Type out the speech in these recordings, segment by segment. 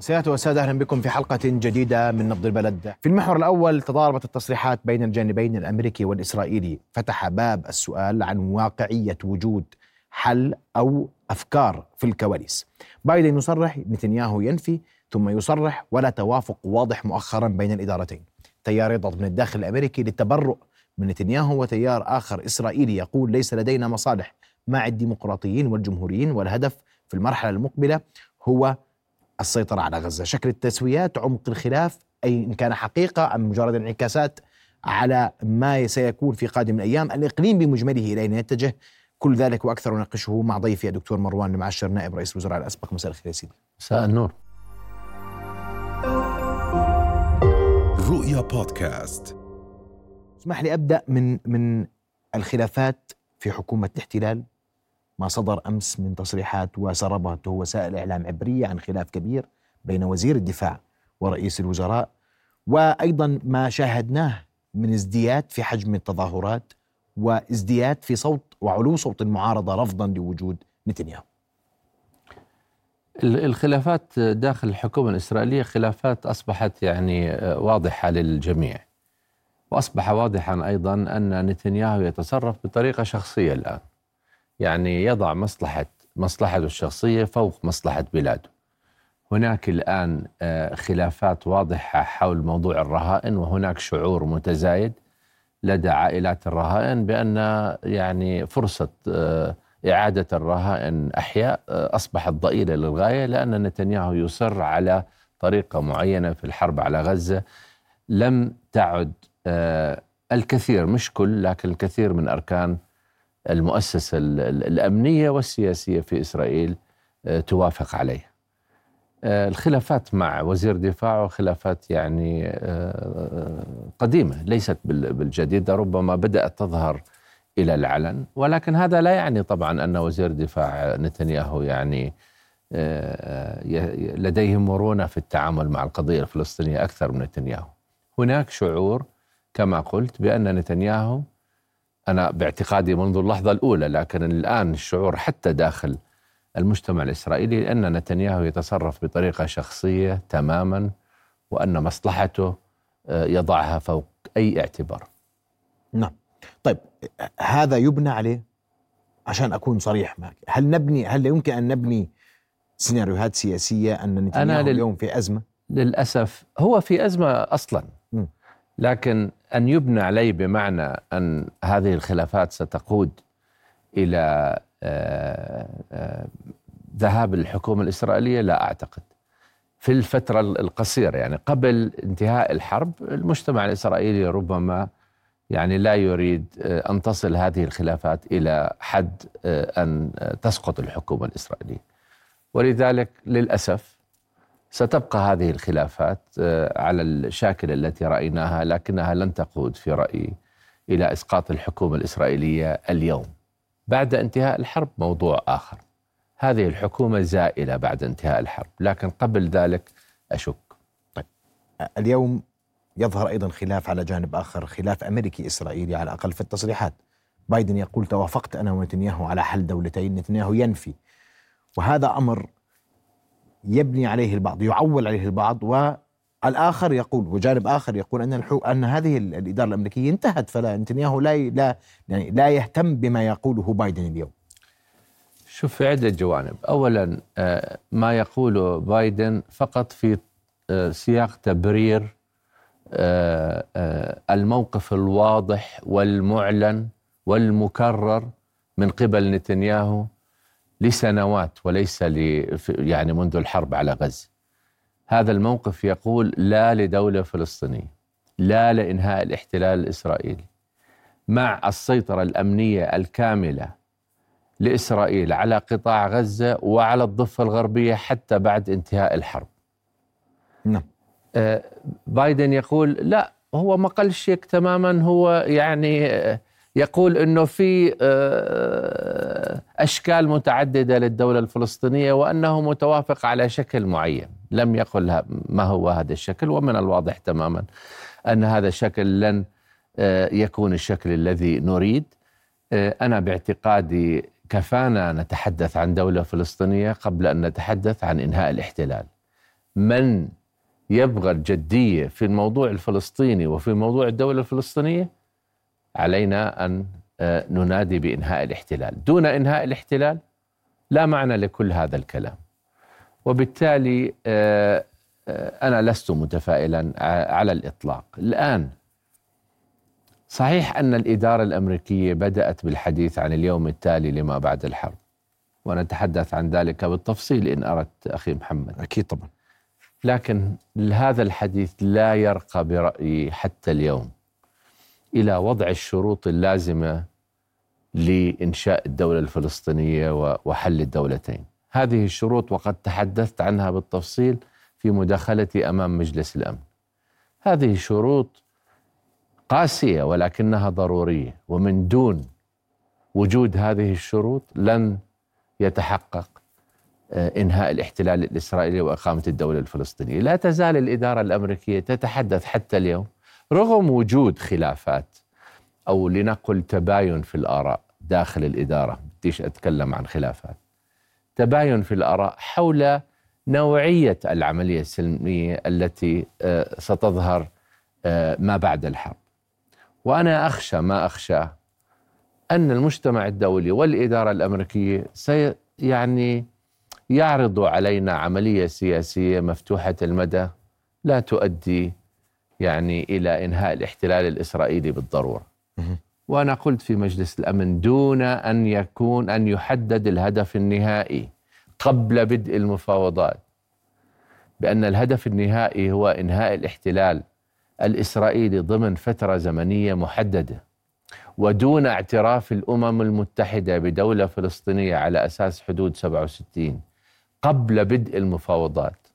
سيادة والسادة أهلا بكم في حلقة جديدة من نبض البلد. في المحور الأول تضاربت التصريحات بين الجانبين الأمريكي والإسرائيلي. فتح باب السؤال عن واقعية وجود حل أو أفكار في الكواليس. بايدن يصرح نتنياهو ينفي ثم يصرح ولا توافق واضح مؤخرا بين الإدارتين. تيار يضغط من الداخل الأمريكي للتبرؤ من نتنياهو وتيار آخر إسرائيلي يقول ليس لدينا مصالح مع الديمقراطيين والجمهوريين والهدف في المرحلة المقبلة هو السيطرة على غزة. شكل التسويات عمق الخلاف أي إن كان حقيقة أم مجرد انعكاسات على ما سيكون في قادم الأيام. الإقليم بمجمله إلى أين يتجه كل ذلك وأكثر نناقشه مع ضيفي الدكتور مروان المعشر نائب رئيس الوزراء الأسبق. مساء الخير يا سيدي. مساء النور. رؤيا بودكاست. اسمح لي أبدأ من من الخلافات في حكومة الاحتلال. ما صدر أمس من تصريحات وسربته وسائل إعلام عبرية عن خلاف كبير بين وزير الدفاع ورئيس الوزراء وأيضا ما شاهدناه من ازدياد في حجم التظاهرات وازدياد في صوت وعلو صوت المعارضة رفضا لوجود نتنياهو. الخلافات داخل الحكومة الإسرائيلية خلافات أصبحت يعني واضحة للجميع. وأصبح واضحا أيضا أن نتنياهو يتصرف بطريقة شخصية الآن. يعني يضع مصلحة مصلحته الشخصية فوق مصلحة بلاده. هناك الآن آه، خلافات واضحة حول موضوع الرهائن وهناك شعور متزايد لدى عائلات الرهائن بأن يعني فرصة آه، إعادة الرهائن أحياء آه، أصبحت ضئيلة للغاية لأن نتنياهو يصر على طريقة معينة في الحرب على غزة. لم تعد الكثير مش كل لكن الكثير من أركان المؤسسة الأمنية والسياسية في إسرائيل آه، توافق عليه. آه، الخلافات مع وزير دفاعه خلافات يعني آه، قديمة ليست بالجديدة ربما بدأت تظهر إلى العلن. ولكن هذا لا يعني طبعا أن وزير دفاع نتنياهو يعني لديه مرونة في التعامل مع القضية الفلسطينية أكثر من نتنياهو. هناك شعور كما قلت بأن نتنياهو أنا باعتقادي منذ اللحظة الأولى لكن الآن الشعور حتى داخل المجتمع الإسرائيلي أن نتنياهو يتصرف بطريقة شخصية تماما وأن مصلحته آه، يضعها فوق أي اعتبار. نعم. طيب هذا يبنى عليه؟ عشان أكون صريح معك. هل نبني هل يمكن أن نبني سيناريوهات سياسية أن نتنياهو أنا لل... اليوم في أزمة؟ للأسف هو في أزمة أصلا. لكن أن يبنى عليه بمعنى أن هذه الخلافات ستقود إلى آه، آه، ذهاب الحكومة الإسرائيلية لا أعتقد. في الفترة القصيرة يعني قبل انتهاء الحرب المجتمع الإسرائيلي ربما يعني لا يريد آه، أن تصل هذه الخلافات إلى حد أن تسقط الحكومة الإسرائيلية. ولذلك للأسف ستبقى هذه الخلافات آه، على الشاكله التي رأيناها لكنها لن تقود في رأيي إلى إسقاط الحكومة الإسرائيلية اليوم. بعد انتهاء الحرب موضوع آخر. هذه الحكومة زائلة بعد انتهاء الحرب، لكن قبل ذلك أشك. طيب اليوم يظهر أيضا خلاف على جانب آخر، خلاف أمريكي إسرائيلي على الأقل في التصريحات. بايدن يقول توافقت أنا ونتنياهو على حل دولتين، نتنياهو ينفي. وهذا أمر يبني عليه البعض يعول عليه البعض والآخر يقول وجانب آخر يقول أن الحو أن هذه الإدارة الأمريكية انتهت فلا نتنياهو لا لا يعني لا يهتم بما يقوله بايدن اليوم. شوف في عدة جوانب. أولا آه، ما يقوله بايدن فقط في آه، سياق تبرير آه، الموقف الواضح والمعلن والمكرر من قبل نتنياهو. لسنوات وليس يعني منذ الحرب على غزة. هذا الموقف يقول لا لدولة فلسطينية، لا لإنهاء الاحتلال الإسرائيلي. مع السيطرة الأمنية الكاملة لإسرائيل على قطاع غزة وعلى الضفة الغربية حتى بعد انتهاء الحرب. نعم. آه، بايدن يقول لا هو ما قال شيك تماما هو يعني آه، يقول إنه في آه، أشكال متعددة للدولة الفلسطينية وأنه متوافق على شكل معين، لم يقل ما هو هذا الشكل ومن الواضح تماما أن هذا الشكل لن آه، يكون الشكل الذي نريد. آه، أنا باعتقادي كفانا نتحدث عن دولة فلسطينية قبل أن نتحدث عن إنهاء الاحتلال. من يبغى الجدية في الموضوع الفلسطيني وفي موضوع الدولة الفلسطينية علينا أن آه، ننادي بإنهاء الاحتلال. دون إنهاء الاحتلال لا معنى لكل هذا الكلام. وبالتالي آه، آه، أنا لست متفائلا على الإطلاق. الآن صحيح أن الإدارة الأمريكية بدأت بالحديث عن اليوم التالي لما بعد الحرب ونتحدث عن ذلك بالتفصيل إن أردت أخي محمد. أكيد طبعا. لكن هذا الحديث لا يرقى برأيي حتى اليوم. إلى وضع الشروط اللازمة لإنشاء الدولة الفلسطينية وحل الدولتين. هذه الشروط وقد تحدثت عنها بالتفصيل في مداخلتي أمام مجلس الأمن. هذه شروط قاسية ولكنها ضرورية ومن دون وجود هذه الشروط لن يتحقق آه، إنهاء الاحتلال الإسرائيلي وإقامة الدولة الفلسطينية، لا تزال الإدارة الأمريكية تتحدث حتى اليوم رغم وجود خلافات أو لنقل تباين في الآراء داخل الإدارة، بديش أتكلم عن خلافات. تباين في الآراء حول نوعية العملية السلمية التي آه، ستظهر آه، ما بعد الحرب. وأنا أخشى ما أخشى أن المجتمع الدولي والإدارة الأمريكية سي يعني يعرض علينا عملية سياسية مفتوحة المدى لا تؤدي يعني إلى إنهاء الاحتلال الإسرائيلي بالضرورة. وأنا قلت في مجلس الأمن دون أن يكون أن يحدد الهدف النهائي قبل بدء المفاوضات بأن الهدف النهائي هو إنهاء الاحتلال الإسرائيلي ضمن فترة زمنية محددة ودون اعتراف الأمم المتحدة بدولة فلسطينية على أساس حدود 67 قبل بدء المفاوضات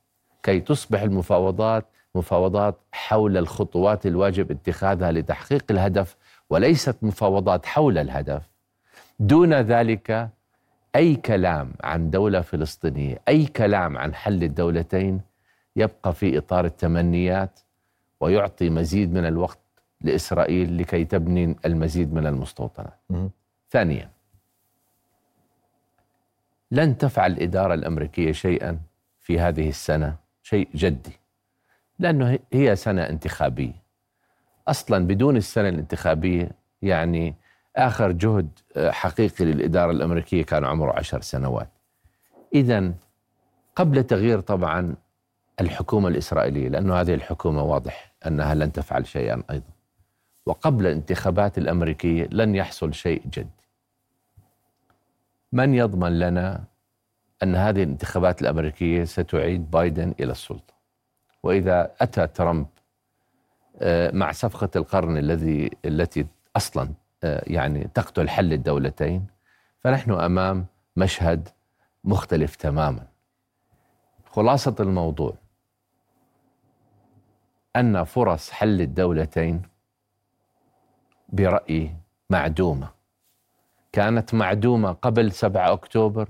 كي تصبح المفاوضات مفاوضات حول الخطوات الواجب اتخاذها لتحقيق الهدف وليست مفاوضات حول الهدف. دون ذلك أي كلام عن دولة فلسطينية أي كلام عن حل الدولتين يبقى في إطار التمنيات ويعطي مزيد من الوقت لإسرائيل لكي تبني المزيد من المستوطنات. ثانيا لن تفعل الإدارة الأمريكية شيئا في هذه السنة شيء جدي. لأنه هي سنة انتخابية. أصلا بدون السنة الانتخابية يعني آخر جهد آه، حقيقي للإدارة الأمريكية كان عمره عشر سنوات. اذا قبل تغيير طبعا الحكومة الإسرائيلية لأنه هذه الحكومة واضح أنها لن تفعل شيئا أيضا. وقبل الانتخابات الأمريكية لن يحصل شيء جدي. من يضمن لنا أن هذه الانتخابات الأمريكية ستعيد بايدن إلى السلطة؟ وإذا أتى ترامب آه، مع صفقة القرن الذي التي أصلا آه، يعني تقتل حل الدولتين فنحن أمام مشهد مختلف تماما. خلاصة الموضوع أن فرص حل الدولتين برأيي معدومة كانت معدومة قبل 7 أكتوبر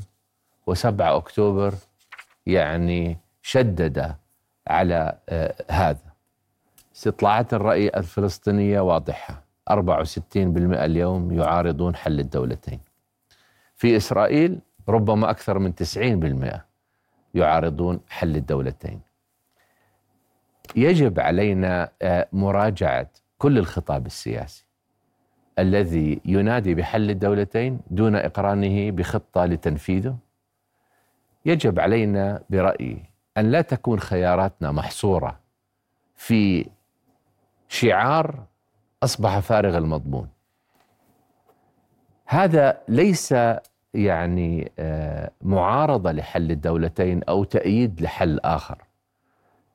و7 أكتوبر يعني شدد على آه هذا. استطلاعات الرأي الفلسطينية واضحة. 64% اليوم يعارضون حل الدولتين. في إسرائيل ربما أكثر من 90% يعارضون حل الدولتين. يجب علينا آه، مراجعة كل الخطاب السياسي الذي ينادي بحل الدولتين دون إقرانه بخطة لتنفيذه. يجب علينا برأيي أن لا تكون خياراتنا محصورة في شعار أصبح فارغ المضمون. هذا ليس يعني آه، معارضة لحل الدولتين أو تأييد لحل آخر.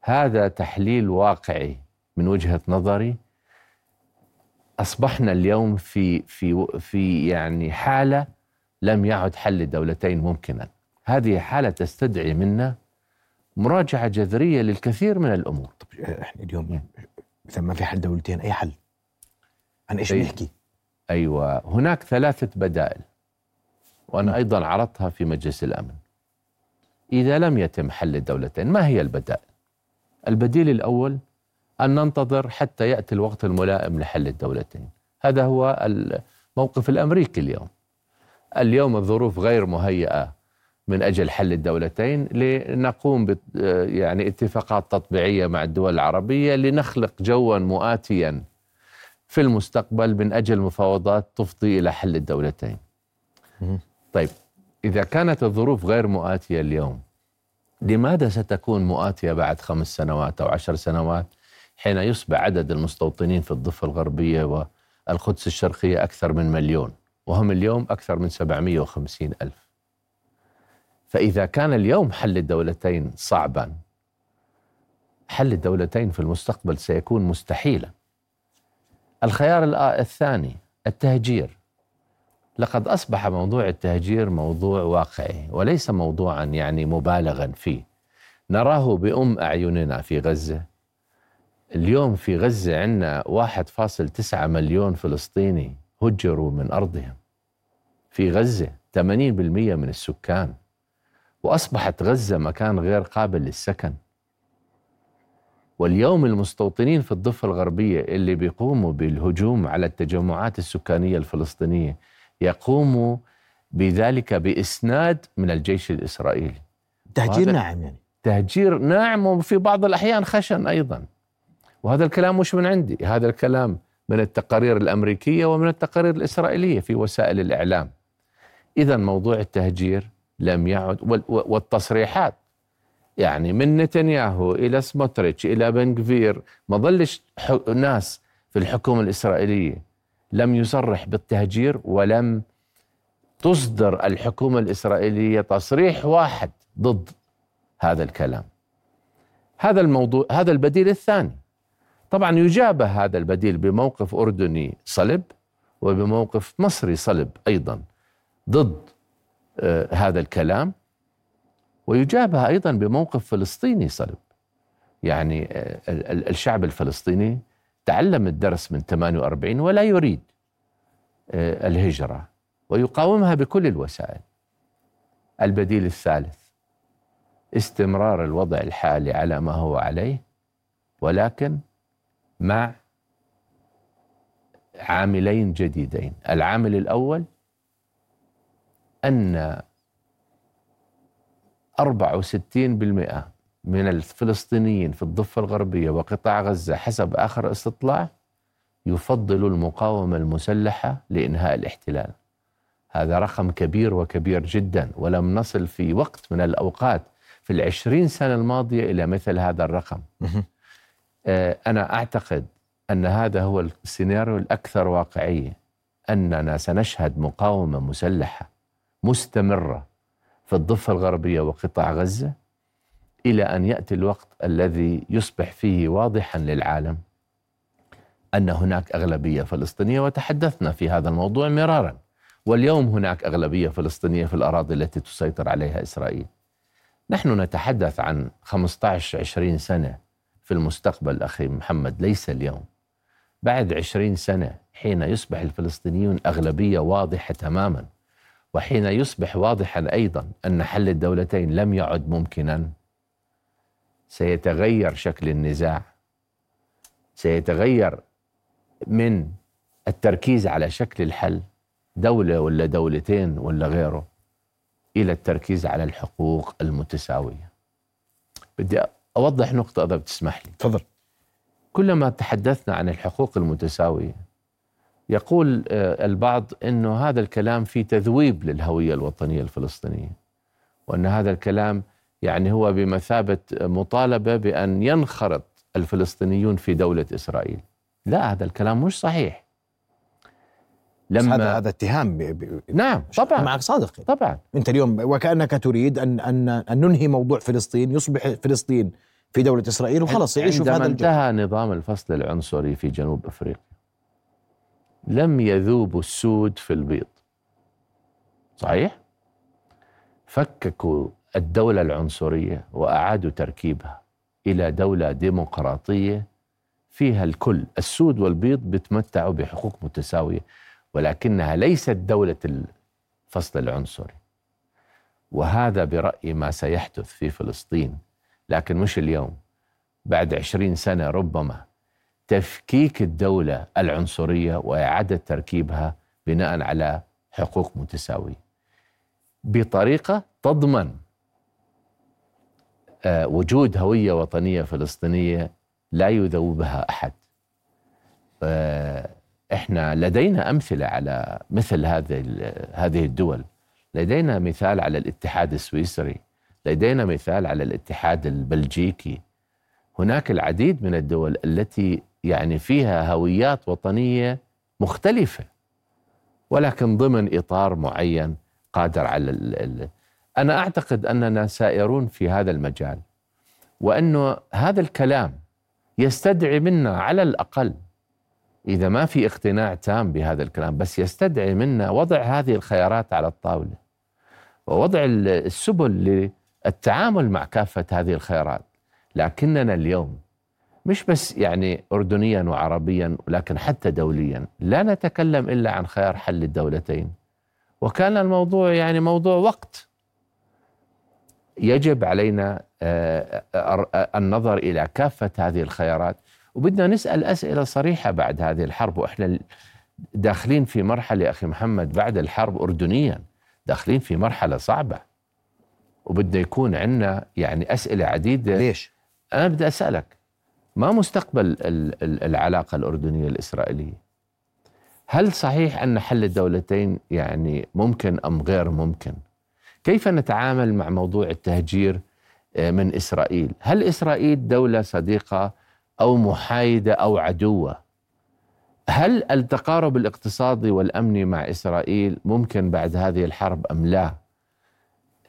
هذا تحليل واقعي من وجهة نظري. أصبحنا اليوم في في في يعني حالة لم يعد حل الدولتين ممكنا. هذه حالة تستدعي منا مراجعة جذرية للكثير من الأمور. طب إحنا اليوم إذا ما في حل دولتين أي حل؟ عن إيش بنحكي؟ أيوه. هناك ثلاثة بدائل وأنا أيضا عرضتها في مجلس الأمن. إذا لم يتم حل الدولتين ما هي البدائل؟ البديل الأول أن ننتظر حتى يأتي الوقت الملائم لحل الدولتين. هذا هو الموقف الأمريكي اليوم. اليوم الظروف غير مهيئة. من أجل حل الدولتين لنقوم ب يعني اتفاقات تطبيعية مع الدول العربية لنخلق جوا مؤاتيا في المستقبل من أجل مفاوضات تفضي إلى حل الدولتين. طيب إذا كانت الظروف غير مؤاتية اليوم لماذا ستكون مؤاتية بعد خمس سنوات أو عشر سنوات حين يصبح عدد المستوطنين في الضفة الغربية والقدس الشرقية أكثر من مليون وهم اليوم أكثر من 750 ألف. فإذا كان اليوم حل الدولتين صعبا حل الدولتين في المستقبل سيكون مستحيلا. الخيار الثاني التهجير. لقد أصبح موضوع التهجير موضوع واقعي وليس موضوعا يعني مبالغا فيه. نراه بأم أعيننا في غزة. اليوم في غزة عندنا 1.9 مليون فلسطيني هجروا من أرضهم. في غزة 80% من السكان. وأصبحت غزة مكان غير قابل للسكن. واليوم المستوطنين في الضفة الغربية اللي بيقوموا بالهجوم على التجمعات السكانية الفلسطينية يقوموا بذلك بإسناد من الجيش الإسرائيلي. تهجير ناعم يعني. تهجير ناعم وفي بعض الأحيان خشن أيضا. وهذا الكلام مش من عندي هذا الكلام من التقارير الأمريكية ومن التقارير الإسرائيلية في وسائل الإعلام. اذا موضوع التهجير لم يعد والتصريحات يعني من نتنياهو إلى سموتريتش إلى بنكفير ما ظلش ناس في الحكومة الإسرائيلية لم يصرح بالتهجير ولم تصدر الحكومة الإسرائيلية تصريح واحد ضد هذا الكلام. هذا الموضوع هذا البديل الثاني. طبعا يجابه هذا البديل بموقف أردني صلب وبموقف مصري صلب أيضا ضد هذا الكلام ويجابه أيضا بموقف فلسطيني صلب يعني آه، الشعب الفلسطيني تعلم الدرس من 48 ولا يريد آه، الهجرة ويقاومها بكل الوسائل. البديل الثالث استمرار الوضع الحالي على ما هو عليه ولكن مع عاملين جديدين. العامل الأول أن 64% من الفلسطينيين في الضفة الغربية وقطاع غزة حسب آخر استطلاع يفضل المقاومة المسلحة لإنهاء الاحتلال. هذا رقم كبير وكبير جدا ولم نصل في وقت من الأوقات في العشرين سنة الماضية إلى مثل هذا الرقم. آه، أنا أعتقد أن هذا هو السيناريو الأكثر واقعية أننا سنشهد مقاومة مسلحة مستمرة في الضفة الغربية وقطاع غزة إلى أن يأتي الوقت الذي يصبح فيه واضحا للعالم أن هناك أغلبية فلسطينية وتحدثنا في هذا الموضوع مرارا. واليوم هناك أغلبية فلسطينية في الأراضي التي تسيطر عليها إسرائيل. نحن نتحدث عن 15-20 سنة في المستقبل أخي محمد ليس اليوم. بعد 20 سنة حين يصبح الفلسطينيون أغلبية واضحة تماما. وحين يصبح واضحا أيضا أن حل الدولتين لم يعد ممكنا سيتغير شكل النزاع سيتغير من التركيز على شكل الحل دولة ولا دولتين ولا غيره إلى التركيز على الحقوق المتساوية. بدي أوضح نقطة إذا بتسمح لي. تفضل. كلما تحدثنا عن الحقوق المتساوية يقول آه، البعض إنه هذا الكلام فيه تذويب للهوية الوطنية الفلسطينية وإن هذا الكلام يعني هو بمثابة مطالبة بأن ينخرط الفلسطينيون في دولة إسرائيل. لا هذا الكلام مش صحيح. لما هذا هذا اتهام ب... ب... نعم طبعا. معك صادق. طبعا. أنت اليوم وكأنك تريد ان ان أن ننهي موضوع فلسطين يصبح فلسطين في دولة إسرائيل وخلص يعيشوا في هذا الجو. انتهى نظام الفصل العنصري في جنوب أفريقيا لم يذوب السود في البيض. صحيح؟ فككوا الدولة العنصرية وأعادوا تركيبها إلى دولة ديمقراطية فيها الكل. السود والبيض بيتمتعوا بحقوق متساوية ولكنها ليست دولة الفصل العنصري. وهذا برأيي ما سيحدث في فلسطين لكن مش اليوم. بعد عشرين سنة ربما تفكيك الدولة العنصرية وإعادة تركيبها بناء على حقوق متساوية بطريقة تضمن آه، وجود هوية وطنية فلسطينية لا يذوبها أحد. آه، إحنا لدينا أمثلة على مثل هذه الدول. لدينا مثال على الاتحاد السويسري، لدينا مثال على الاتحاد البلجيكي. هناك العديد من الدول التي يعني فيها هويات وطنية مختلفة ولكن ضمن إطار معين قادر على ال أنا أعتقد أننا سائرون في هذا المجال وأنه هذا الكلام يستدعي منا على الأقل إذا ما في اقتناع تام بهذا الكلام بس يستدعي منا وضع هذه الخيارات على الطاولة ووضع السبل للتعامل مع كافة هذه الخيارات لكننا اليوم مش بس يعني اردنيا وعربيا ولكن حتى دوليا. لا نتكلم إلا عن خيار حل الدولتين. وكان الموضوع يعني موضوع وقت. يجب علينا آه، آه، النظر إلى كافة هذه الخيارات. وبدنا نسأل أسئلة صريحة بعد هذه الحرب. وإحنا داخلين في مرحلة أخي محمد بعد الحرب اردنيا داخلين في مرحلة صعبة. وبدنا يكون عندنا يعني أسئلة عديدة. ليش؟ أنا بدي أسألك. ما مستقبل العلاقة الأردنية الإسرائيلية؟ هل صحيح أن حل الدولتين يعني ممكن أم غير ممكن؟ كيف نتعامل مع موضوع التهجير آه، من إسرائيل؟ هل إسرائيل دولة صديقة أو محايدة أو عدوة؟ هل التقارب الاقتصادي والأمني مع إسرائيل ممكن بعد هذه الحرب أم لا؟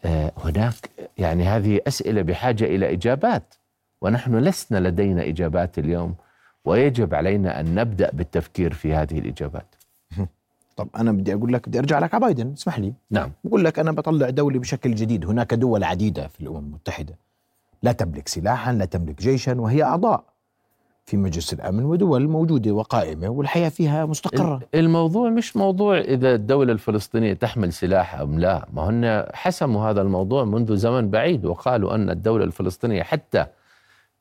آه، هناك يعني هذه أسئلة بحاجة إلى إجابات. ونحن لسنا لدينا إجابات اليوم ويجب علينا أن نبدأ بالتفكير في هذه الإجابات. طب أنا بدي أقول لك بدي أرجع لك على بايدن اسمح لي. نعم. بقول لك أنا بطلع دولة بشكل جديد هناك دول عديدة في الأمم المتحدة. لا تملك سلاحا لا تملك جيشا وهي أعضاء في مجلس الأمن ودول موجودة وقائمة والحياة فيها مستقرة. الموضوع مش موضوع إذا الدولة الفلسطينية تحمل سلاح أم لا. ما هن حسموا هذا الموضوع منذ زمن بعيد وقالوا أن الدولة الفلسطينية حتى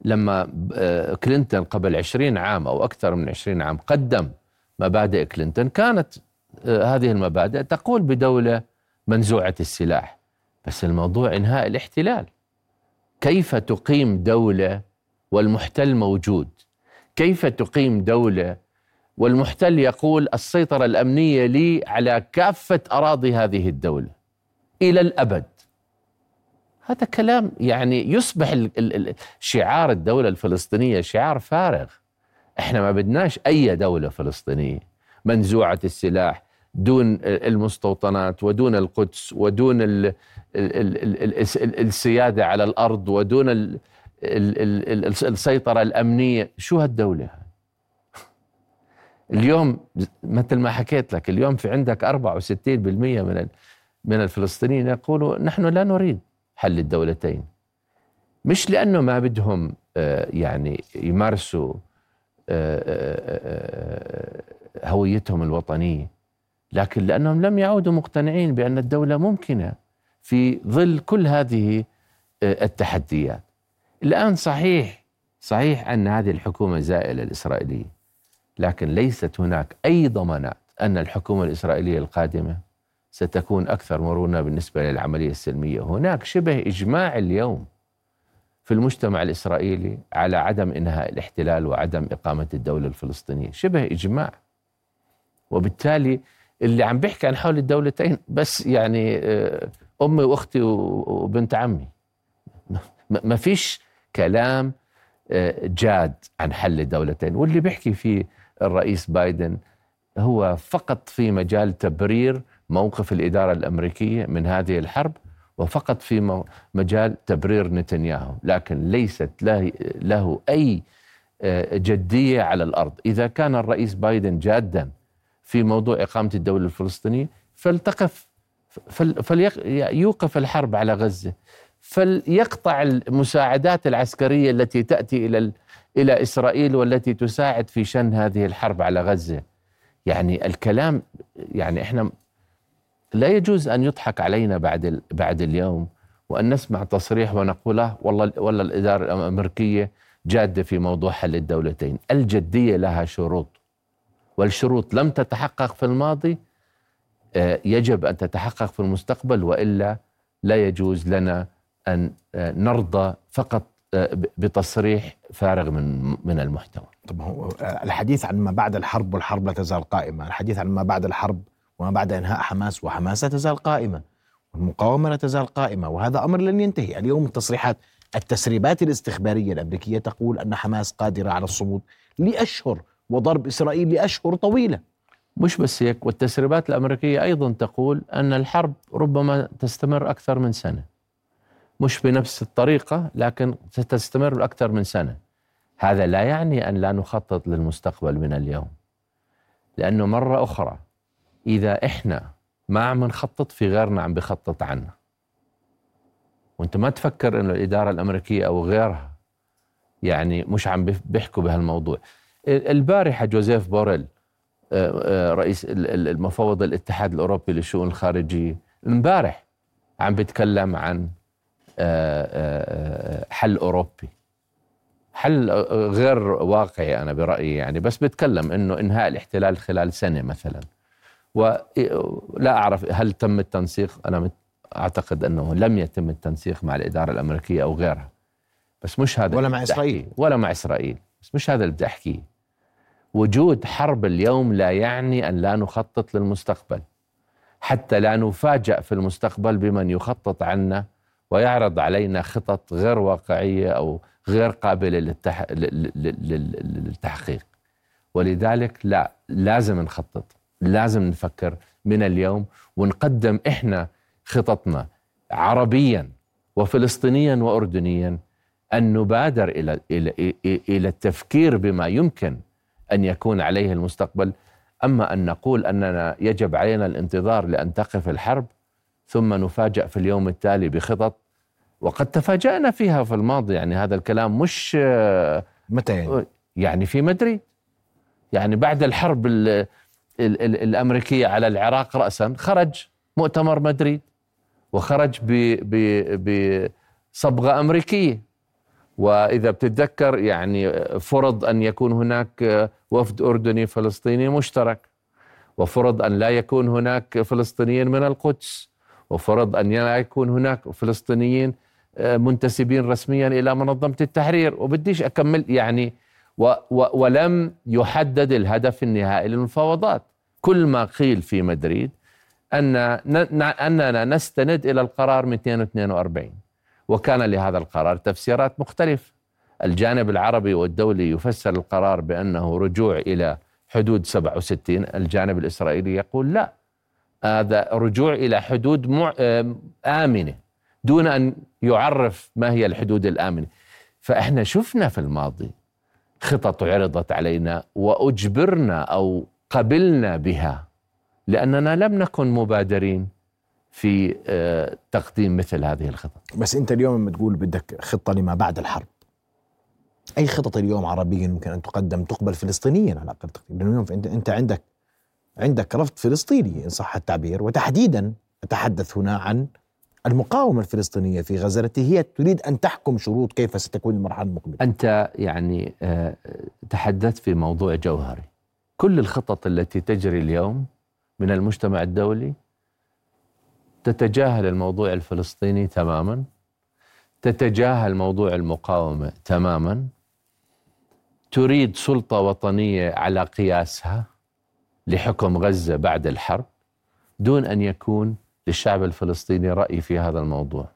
لما آه، كلينتون قبل 20 عام أو أكثر من 20 عام قدم مبادئ كلينتون كانت آه، هذه المبادئ تقول بدولة منزوعة السلاح. بس الموضوع إنهاء الاحتلال. كيف تقيم دولة والمحتل موجود؟ كيف تقيم دولة والمحتل يقول السيطرة الأمنية لي على كافة أراضي هذه الدولة؟ إلى الأبد. هذا كلام يعني يصبح شعار الدولة الفلسطينية شعار فارغ. إحنا ما بدناش أي دولة فلسطينية. منزوعة السلاح دون المستوطنات ودون القدس ودون السيادة على الأرض ودون السيطرة الأمنية. شو هالدولة اليوم مثل ما حكيت لك اليوم في عندك 64% من من الفلسطينيين يقولوا نحن لا نريد. حل الدولتين. مش لأنه ما بدهم آه، يعني يمارسوا آه، آه، هويتهم الوطنية لكن لأنهم لم يعودوا مقتنعين بأن الدولة ممكنة في ظل كل هذه التحديات. الآن صحيح صحيح أن هذه الحكومة زائلة الإسرائيلية لكن ليست هناك أي ضمانات أن الحكومة الإسرائيلية القادمة ستكون أكثر مرونة بالنسبة للعملية السلمية. هناك شبه إجماع اليوم في المجتمع الإسرائيلي على عدم إنهاء الاحتلال وعدم إقامة الدولة الفلسطينية. شبه إجماع. وبالتالي اللي عم بيحكي عن حول الدولتين بس يعني آه، أمي وأختي وبنت عمي. ما فيش كلام آه، جاد عن حل الدولتين. واللي بيحكي فيه الرئيس بايدن هو فقط في مجال تبرير موقف الإدارة الأمريكية من هذه الحرب وفقط في مجال تبرير نتنياهو. لكن ليست له, أي آه، جدية على الأرض. إذا كان الرئيس بايدن جادا في موضوع إقامة الدولة الفلسطينية فلتقف فليوقف الحرب على غزة. فليقطع المساعدات العسكرية التي تأتي إلى إلى إسرائيل والتي تساعد في شن هذه الحرب على غزة. يعني الكلام يعني إحنا لا يجوز أن يضحك علينا بعد بعد اليوم وأن نسمع تصريح ونقول آه والله والله الإدارة الأمريكية جادة في موضوع حل الدولتين، الجدية لها شروط والشروط لم تتحقق في الماضي آه، يجب أن تتحقق في المستقبل وإلا لا يجوز لنا أن آه، نرضى فقط آه، بتصريح فارغ من من المحتوى. طب هو الحديث عن ما بعد الحرب والحرب لا تزال قائمة، الحديث عن ما بعد الحرب وما بعد إنهاء حماس وحماس لا تزال قائمة، والمقاومة لا تزال قائمة، وهذا أمر لن ينتهي، اليوم التصريحات التسريبات الاستخبارية الأمريكية تقول أن حماس قادرة على الصمود لأشهر وضرب إسرائيل لأشهر طويلة. مش بس هيك والتسريبات الأمريكية أيضا تقول أن الحرب ربما تستمر أكثر من سنة. مش بنفس الطريقة لكن ستستمر أكثر من سنة. هذا لا يعني أن لا نخطط للمستقبل من اليوم. لأنه مرة أخرى إذا إحنا ما عم نخطط في غيرنا عم بخطط عنا. وأنت ما تفكر إنه الإدارة الأمريكية أو غيرها يعني مش عم بيحكوا بهالموضوع. البارحة جوزيف بوريل آه، آه، رئيس المفوض الاتحاد الأوروبي للشؤون الخارجية امبارح عم بيتكلم عن آه، حل أوروبي حل غير واقعي أنا برأيي يعني بس بتكلم إنه إنهاء الاحتلال خلال سنة مثلا ولا أعرف هل تم التنسيق. أنا أعتقد أنه لم يتم التنسيق مع الإدارة الأمريكية أو غيرها. بس مش هذا ولا مع إسرائيل. ولا مع إسرائيل. بس مش هذا اللي بدي أحكيه. وجود حرب اليوم لا يعني أن لا نخطط للمستقبل. حتى لا نفاجأ في المستقبل بمن يخطط عنا ويعرض علينا خطط غير واقعية أو غير قابلة للتح... للتحقيق. ولذلك لا لازم نخطط. لازم نفكر من اليوم ونقدم إحنا خططنا عربيا وفلسطينيا واردنيا أن نبادر إلى إلى إلى التفكير بما يمكن أن يكون عليه المستقبل. أما أن نقول أننا يجب علينا الانتظار لأن تقف الحرب ثم نفاجأ في اليوم التالي بخطط. وقد تفاجأنا فيها في الماضي يعني هذا الكلام مش متى يعني؟ يعني في مدريد. يعني بعد الحرب ال ال ال الأمريكية على العراق رأسا خرج مؤتمر مدريد وخرج بصبغة أمريكية. وإذا بتتذكر يعني فرض أن يكون هناك وفد أردني فلسطيني مشترك وفرض أن لا يكون هناك فلسطينيين من القدس وفرض أن لا يكون هناك فلسطينيين آه، منتسبين رسميا إلى منظمة التحرير. وبديش أكمل يعني و و ولم يحدد الهدف النهائي للمفاوضات. كل ما قيل في مدريد أن أننا نستند إلى القرار 242 وكان لهذا القرار تفسيرات مختلفة. الجانب العربي والدولي يفسر القرار بأنه رجوع إلى حدود 67 الجانب الإسرائيلي يقول لا هذا رجوع إلى حدود مع... آمنة دون أن يعرف ما هي الحدود الآمنة. فإحنا شفنا في الماضي خطط عرضت علينا وأجبرنا أو قبلنا بها لأننا لم نكن مبادرين في آه، تقديم مثل هذه الخطط. بس أنت اليوم لما تقول بدك خطة لما بعد الحرب أي خطط اليوم عربيا ممكن أن تقدم تقبل فلسطينيا على أقل تقدير لأنه اليوم أنت عندك عندك رفض فلسطيني إن صح التعبير وتحديدا أتحدث هنا عن المقاومة الفلسطينية في غزة التي هي تريد أن تحكم شروط كيف ستكون المرحلة المقبلة. أنت يعني آه، تحدثت في موضوع جوهري. كل الخطط التي تجري اليوم من المجتمع الدولي تتجاهل الموضوع الفلسطيني تماما تتجاهل موضوع المقاومة تماما تريد سلطة وطنية على قياسها لحكم غزة بعد الحرب دون أن يكون للشعب الفلسطيني رأي في هذا الموضوع.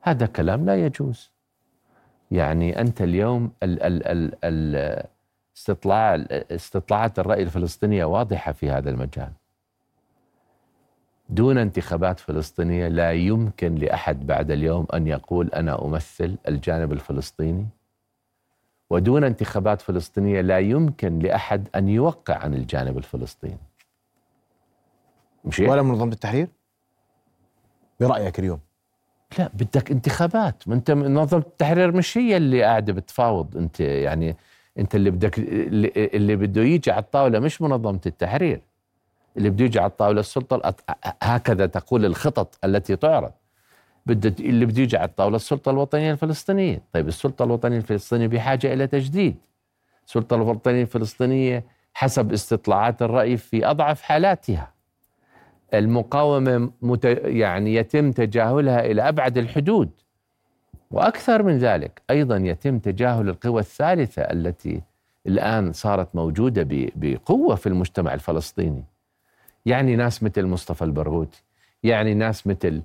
هذا كلام لا يجوز. يعني أنت اليوم ال ال ال ال استطلاع استطلاعات الرأي الفلسطينية واضحة في هذا المجال. دون انتخابات فلسطينية لا يمكن لأحد بعد اليوم أن يقول أنا أمثل الجانب الفلسطيني. ودون انتخابات فلسطينية لا يمكن لأحد أن يوقع عن الجانب الفلسطيني. مش ولا منظمة التحرير؟ برأيك اليوم. لا بدك انتخابات. ما أنت منظمة التحرير مش هي اللي قاعدة بتفاوض. أنت يعني انت اللي بدك اللي بده يجي على الطاولة مش منظمة التحرير اللي بده يجي على الطاولة السلطة هكذا تقول الخطط التي تعرض بده اللي بده يجي على الطاولة السلطة الوطنية الفلسطينية، طيب السلطة الوطنية الفلسطينية بحاجة إلى تجديد. السلطة الوطنية الفلسطينية حسب استطلاعات الرأي في أضعف حالاتها. المقاومة مت يعني يتم تجاهلها إلى أبعد الحدود وأكثر من ذلك أيضا يتم تجاهل القوى الثالثة التي الآن صارت موجودة بقوة في المجتمع الفلسطيني. يعني ناس مثل مصطفى البرغوثي يعني ناس مثل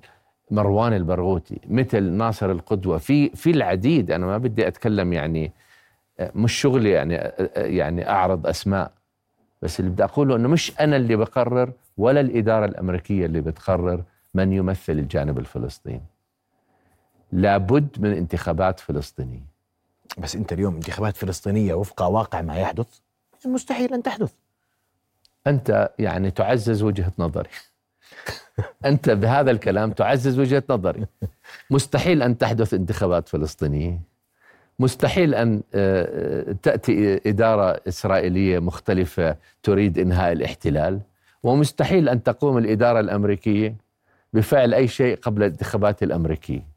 مروان البرغوثي مثل ناصر القدوة. في في العديد أنا ما بدي أتكلم يعني مش شغلي يعني يعني أعرض أسماء بس اللي بدي أقوله أنه مش أنا اللي بقرر ولا الإدارة الأمريكية اللي بتقرر من يمثل الجانب الفلسطيني. لابد من انتخابات فلسطينية. بس أنت اليوم انتخابات فلسطينية وفق واقع ما يحدث؟ مستحيل أن تحدث. أنت يعني تعزز وجهة نظري. أنت بهذا الكلام تعزز وجهة نظري. مستحيل أن تحدث انتخابات فلسطينية. مستحيل أن آه، تأتي إدارة إسرائيلية مختلفة تريد إنهاء الاحتلال. ومستحيل أن تقوم الإدارة الأمريكية بفعل أي شيء قبل الانتخابات الأمريكية.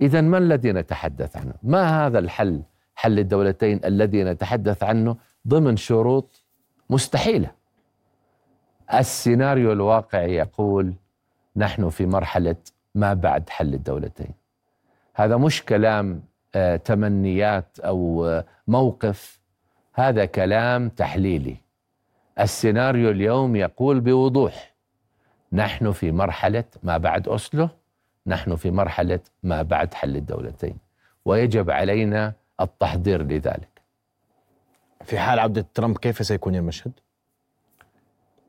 إذا ما الذي نتحدث عنه؟ ما هذا الحل حل الدولتين الذي نتحدث عنه ضمن شروط مستحيلة؟ السيناريو الواقعي يقول نحن في مرحلة ما بعد حل الدولتين. هذا مش كلام آه، تمنيات أو آه، موقف هذا كلام تحليلي. السيناريو اليوم يقول بوضوح نحن في مرحلة ما بعد أوسلو نحن في مرحلة ما بعد حل الدولتين ويجب علينا التحضير لذلك. في حال عودة ترامب كيف سيكون المشهد؟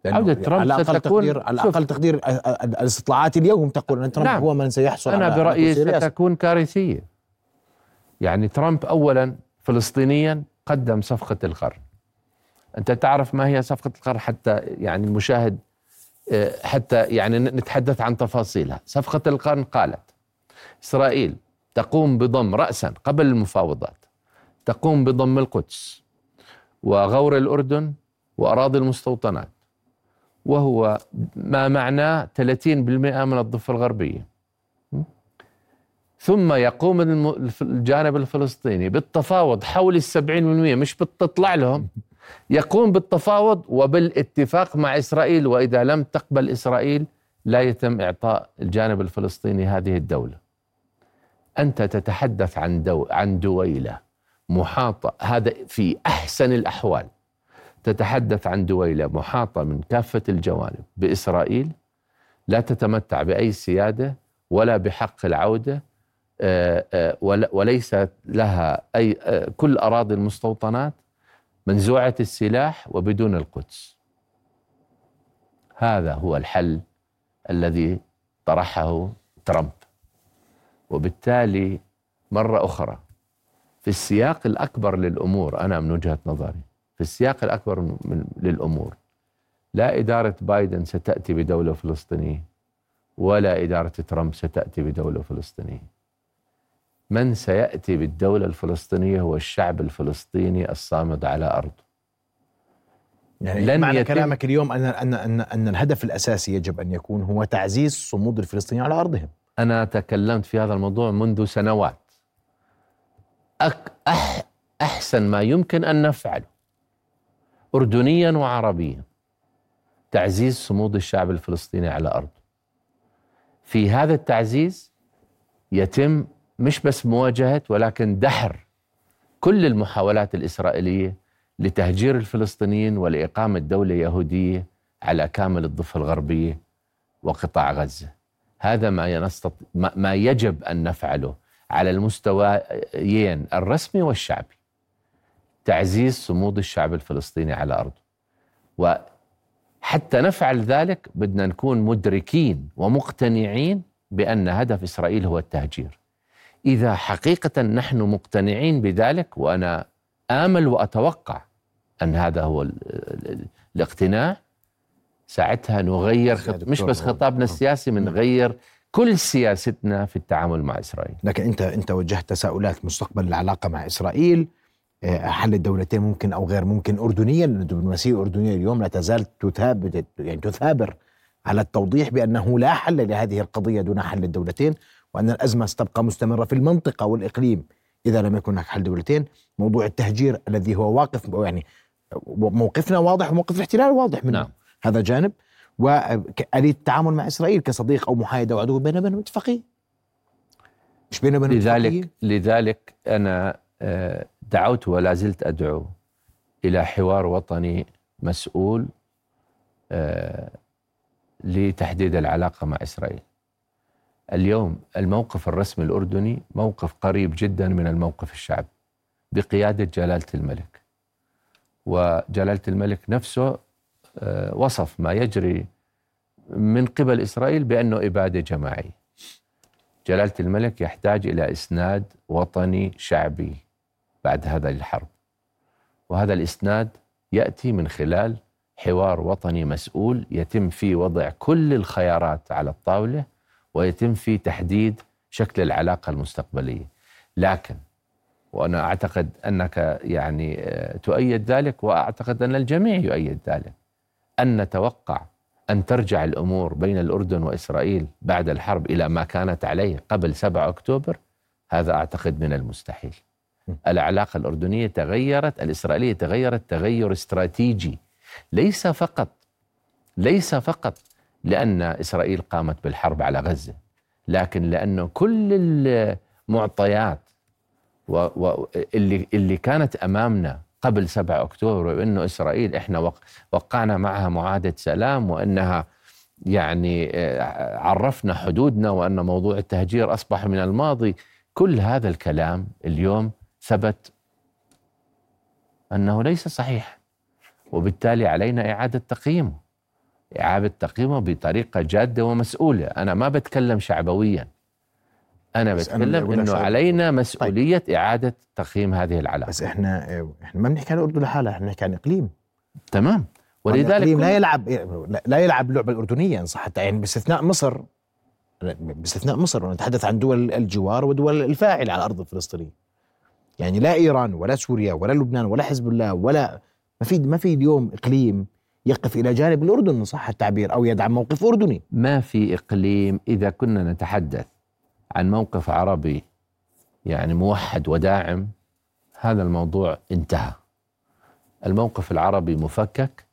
عودة ترامب على أقل تقدير على أقل تقدير الاستطلاعات اليوم تقول أن ترامب نعم. هو من سيحصل أنا على برأيي ستكون كارثية. يعني ترامب أولا فلسطينيا قدم صفقة القرن أنت تعرف ما هي صفقة القرن حتى يعني المشاهد حتى يعني نتحدث عن تفاصيلها. صفقة القرن قالت إسرائيل تقوم بضم رأسا قبل المفاوضات تقوم بضم القدس وغور الأردن وأراضي المستوطنات وهو ما معناه 30% من الضفة الغربية. ثم يقوم الجانب الفلسطيني بالتفاوض حول السبعين بالمئة مش بتطلع لهم يقوم بالتفاوض وبالاتفاق مع إسرائيل وإذا لم تقبل إسرائيل لا يتم إعطاء الجانب الفلسطيني هذه الدولة. أنت تتحدث عن دو عن دويلة محاطة هذا في أحسن الأحوال. تتحدث عن دويلة محاطة من كافة الجوانب بإسرائيل لا تتمتع بأي سيادة ولا بحق العودة آه، آه، وليس لها أي آه، كل أراضي المستوطنات منزوعة السلاح وبدون القدس. هذا هو الحل الذي طرحه ترامب. وبالتالي مرة أخرى في السياق الأكبر للأمور أنا من وجهة نظري في السياق الأكبر من للأمور لا إدارة بايدن ستأتي بدولة فلسطينية ولا إدارة ترامب ستأتي بدولة فلسطينية. من سيأتي بالدولة الفلسطينية هو الشعب الفلسطيني الصامد على أرضه. يعني لن معنى يتم كلامك اليوم أن, أن, أن, أن الهدف الأساسي يجب أن يكون هو تعزيز صمود الفلسطينيين على أرضهم. أنا تكلمت في هذا الموضوع منذ سنوات. أك أح أحسن ما يمكن أن نفعله أردنيا وعربيا تعزيز صمود الشعب الفلسطيني على أرضه. في هذا التعزيز يتم مش بس مواجهة ولكن دحر كل المحاولات الإسرائيلية لتهجير الفلسطينيين ولإقامة دولة يهودية على كامل الضفة الغربية وقطاع غزة. هذا ما, ينستط... ما يجب أن نفعله على المستويين الرسمي والشعبي. تعزيز صمود الشعب الفلسطيني على أرضه. وحتى نفعل ذلك بدنا نكون مدركين ومقتنعين بأن هدف إسرائيل هو التهجير. إذا حقيقة نحن مقتنعين بذلك وأنا آمل وأتوقع أن هذا هو الاقتناع ساعتها نغير خط... مش بس خطابنا السياسي بنغير كل سياستنا في التعامل مع إسرائيل. لكن انت أنت وجهت تساؤلات مستقبل العلاقة مع إسرائيل. آه، حل الدولتين ممكن أو غير ممكن اردنيا؟ الدبلوماسيه الاردنيه اليوم لا تزال تثابر يعني تثابر على التوضيح بأنه لا حل لهذه القضية دون حل الدولتين. وأن الأزمة ستبقى مستمرة في المنطقة والإقليم. إذا لم يكن هناك حل دولتين موضوع التهجير الذي هو واقف يعني موقفنا واضح وموقف الاحتلال واضح منه. نعم. هذا جانب. وآلية التعامل مع إسرائيل كصديق أو محايد أو عدو بيننا وبينهم إتفاقية. مش بيننا وبينهم لذلك لذلك أنا آه، دعوت ولا زلت أدعو إلى حوار وطني مسؤول آه، لتحديد العلاقة مع إسرائيل. اليوم الموقف الرسمي الأردني موقف قريب جدا من الموقف الشعبي بقيادة جلالة الملك. وجلالة الملك نفسه آه، وصف ما يجري من قبل إسرائيل بأنه إبادة جماعية. جلالة الملك يحتاج إلى إسناد وطني شعبي بعد هذه الحرب وهذا الإسناد يأتي من خلال حوار وطني مسؤول يتم فيه وضع كل الخيارات على الطاولة ويتم فيه تحديد شكل العلاقة المستقبلية. لكن وأنا أعتقد أنك يعني آه، تؤيد ذلك وأعتقد أن الجميع يؤيد ذلك. أن نتوقع أن ترجع الأمور بين الأردن وإسرائيل بعد الحرب إلى ما كانت عليه قبل 7 أكتوبر هذا أعتقد من المستحيل. العلاقة الأردنية تغيرت الإسرائيلية تغيرت تغير استراتيجي. ليس فقط ليس فقط لأن إسرائيل قامت بالحرب على غزة. لكن لأنه كل المعطيات واللي اللي كانت أمامنا قبل 7 أكتوبر وإنه إسرائيل إحنا وقعنا معها معاهدة سلام وإنها يعني آه، عرفنا حدودنا وإن موضوع التهجير أصبح من الماضي. كل هذا الكلام اليوم ثبت أنه ليس صحيح وبالتالي علينا إعادة تقييمه. إعادة تقييمه بطريقة جادة ومسؤولة. أنا ما بتكلم شعبويا. أنا بتكلم إنه علينا مسؤولية طيب. إعادة تقييم هذه العلاقة. بس إحنا إحنا ما بنحكي عن الأردن لحالها إحنا بنحكي عن إقليم. تمام. ولذلك لا يلعب لا يلعب اللعبه الأردنية إن صح يعني باستثناء مصر باستثناء مصر نتحدث عن دول الجوار ودول الفاعلة على الأرض الفلسطينيه يعني لا إيران ولا سوريا ولا لبنان ولا حزب الله ولا ما في ما في اليوم إقليم يقف إلى جانب الأردن ان صح التعبير أو يدعم موقف أردني. ما في إقليم إذا كنا نتحدث عن موقف عربي يعني موحد وداعم هذا الموضوع انتهى. الموقف العربي مفكك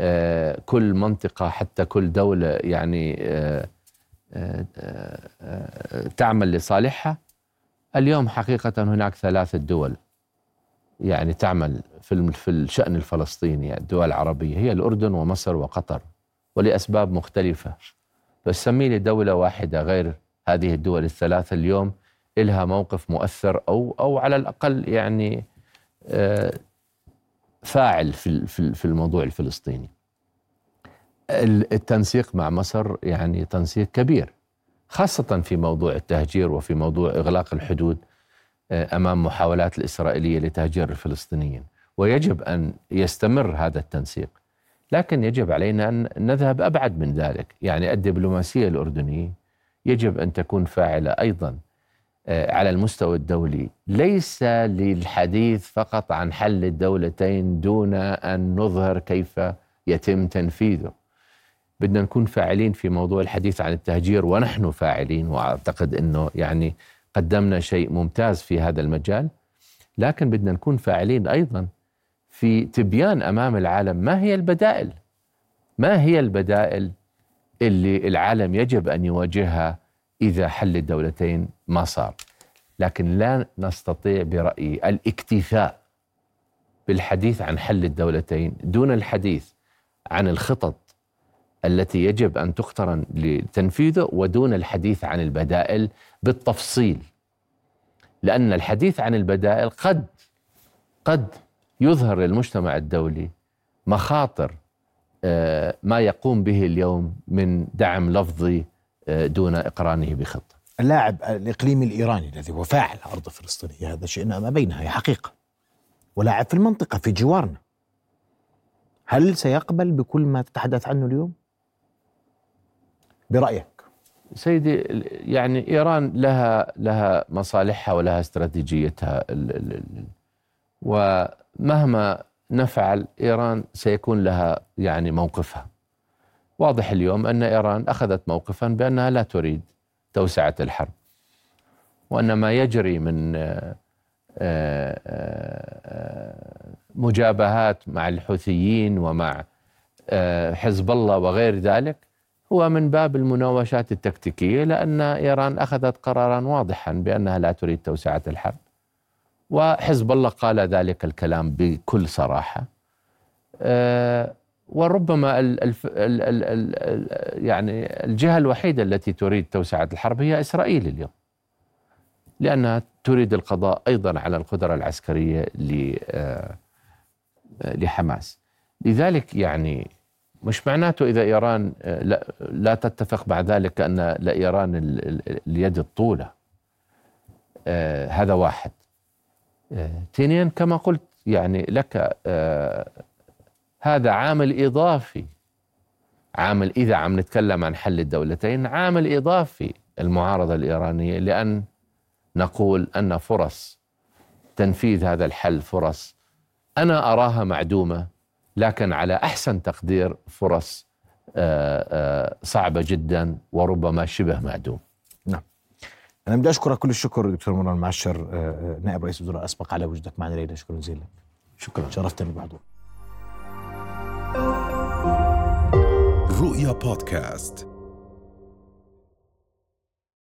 آه، كل منطقة حتى كل دولة يعني آه، آه، تعمل لصالحها. اليوم حقيقة هناك ثلاثة دول يعني تعمل في في الشأن الفلسطيني الدول العربية هي الأردن ومصر وقطر ولأسباب مختلفة بس سمي لي دولة واحدة غير هذه الدول الثلاثة اليوم لها موقف مؤثر أو أو على الأقل يعني آه، فاعل في في الموضوع الفلسطيني. التنسيق مع مصر يعني تنسيق كبير خاصة في موضوع التهجير وفي موضوع إغلاق الحدود آه، أمام محاولات الإسرائيلية لتهجير الفلسطينيين ويجب أن يستمر هذا التنسيق. لكن يجب علينا أن نذهب أبعد من ذلك. يعني الدبلوماسية الأردنية يجب أن تكون فاعلة أيضا آه، على المستوى الدولي. ليس للحديث فقط عن حل الدولتين دون أن نظهر كيف يتم تنفيذه. بدنا نكون فاعلين في موضوع الحديث عن التهجير ونحن فاعلين وأعتقد إنه يعني قدمنا شيء ممتاز في هذا المجال. لكن بدنا نكون فاعلين أيضا في تبيان أمام العالم. ما هي البدائل؟ ما هي البدائل اللي العالم يجب أن يواجهها إذا حل الدولتين ما صار؟ لكن لا نستطيع برأيي الاكتفاء بالحديث عن حل الدولتين دون الحديث عن الخطط التي يجب أن تقترن لتنفيذه ودون الحديث عن البدائل بالتفصيل. لأن الحديث عن البدائل قد قد يظهر للمجتمع الدولي مخاطر آه، ما يقوم به اليوم من دعم لفظي آه، دون إقرانه بخطه. اللاعب الإقليمي الإيراني الذي هو فاعل على الأرض الفلسطينيه هذا شيء ما بينها هي حقيقة. ولاعب في المنطقة في جوارنا. هل سيقبل بكل ما تتحدث عنه اليوم؟ برأيك؟ سيدي يعني إيران لها لها مصالحها ولها استراتيجيتها ومهما نفعل إيران سيكون لها يعني موقفها. واضح اليوم أن إيران أخذت موقفا بأنها لا تريد توسعة الحرب. وأن ما يجري من آه، آه، آه، مجابهات مع الحوثيين ومع حزب الله وغير ذلك هو من باب المناوشات التكتيكية لأن إيران أخذت قرارا واضحا بأنها لا تريد توسعة الحرب وحزب الله قال ذلك الكلام بكل صراحة. آه، وربما ال ال ال ال ال يعني الجهة الوحيدة التي تريد توسعة الحرب هي إسرائيل اليوم لأنها تريد القضاء أيضا على القدرة العسكرية آه، لحماس. لذلك يعني مش معناته إذا إيران آه، لا, تتفق مع ذلك أن لإيران اليد الطولة. آه، هذا واحد. ثانيا كما قلت يعني لك هذا عامل إضافي. عامل إذا عم نتكلم عن حل الدولتين عامل إضافي المعارضة الإيرانية لأن نقول أن فرص تنفيذ هذا الحل فرص أنا أراها معدومة لكن على أحسن تقدير فرص آه، آه، صعبة جدا وربما شبه معدوم. نعم. أنا بدي أشكرك كل الشكر دكتور مروان معشر آه، نائب رئيس الوزراء الأسبق على وجودك معنا ليلة. شكرا جزيلا. شكرا. شرفتني بحضور رؤيا بودكاست.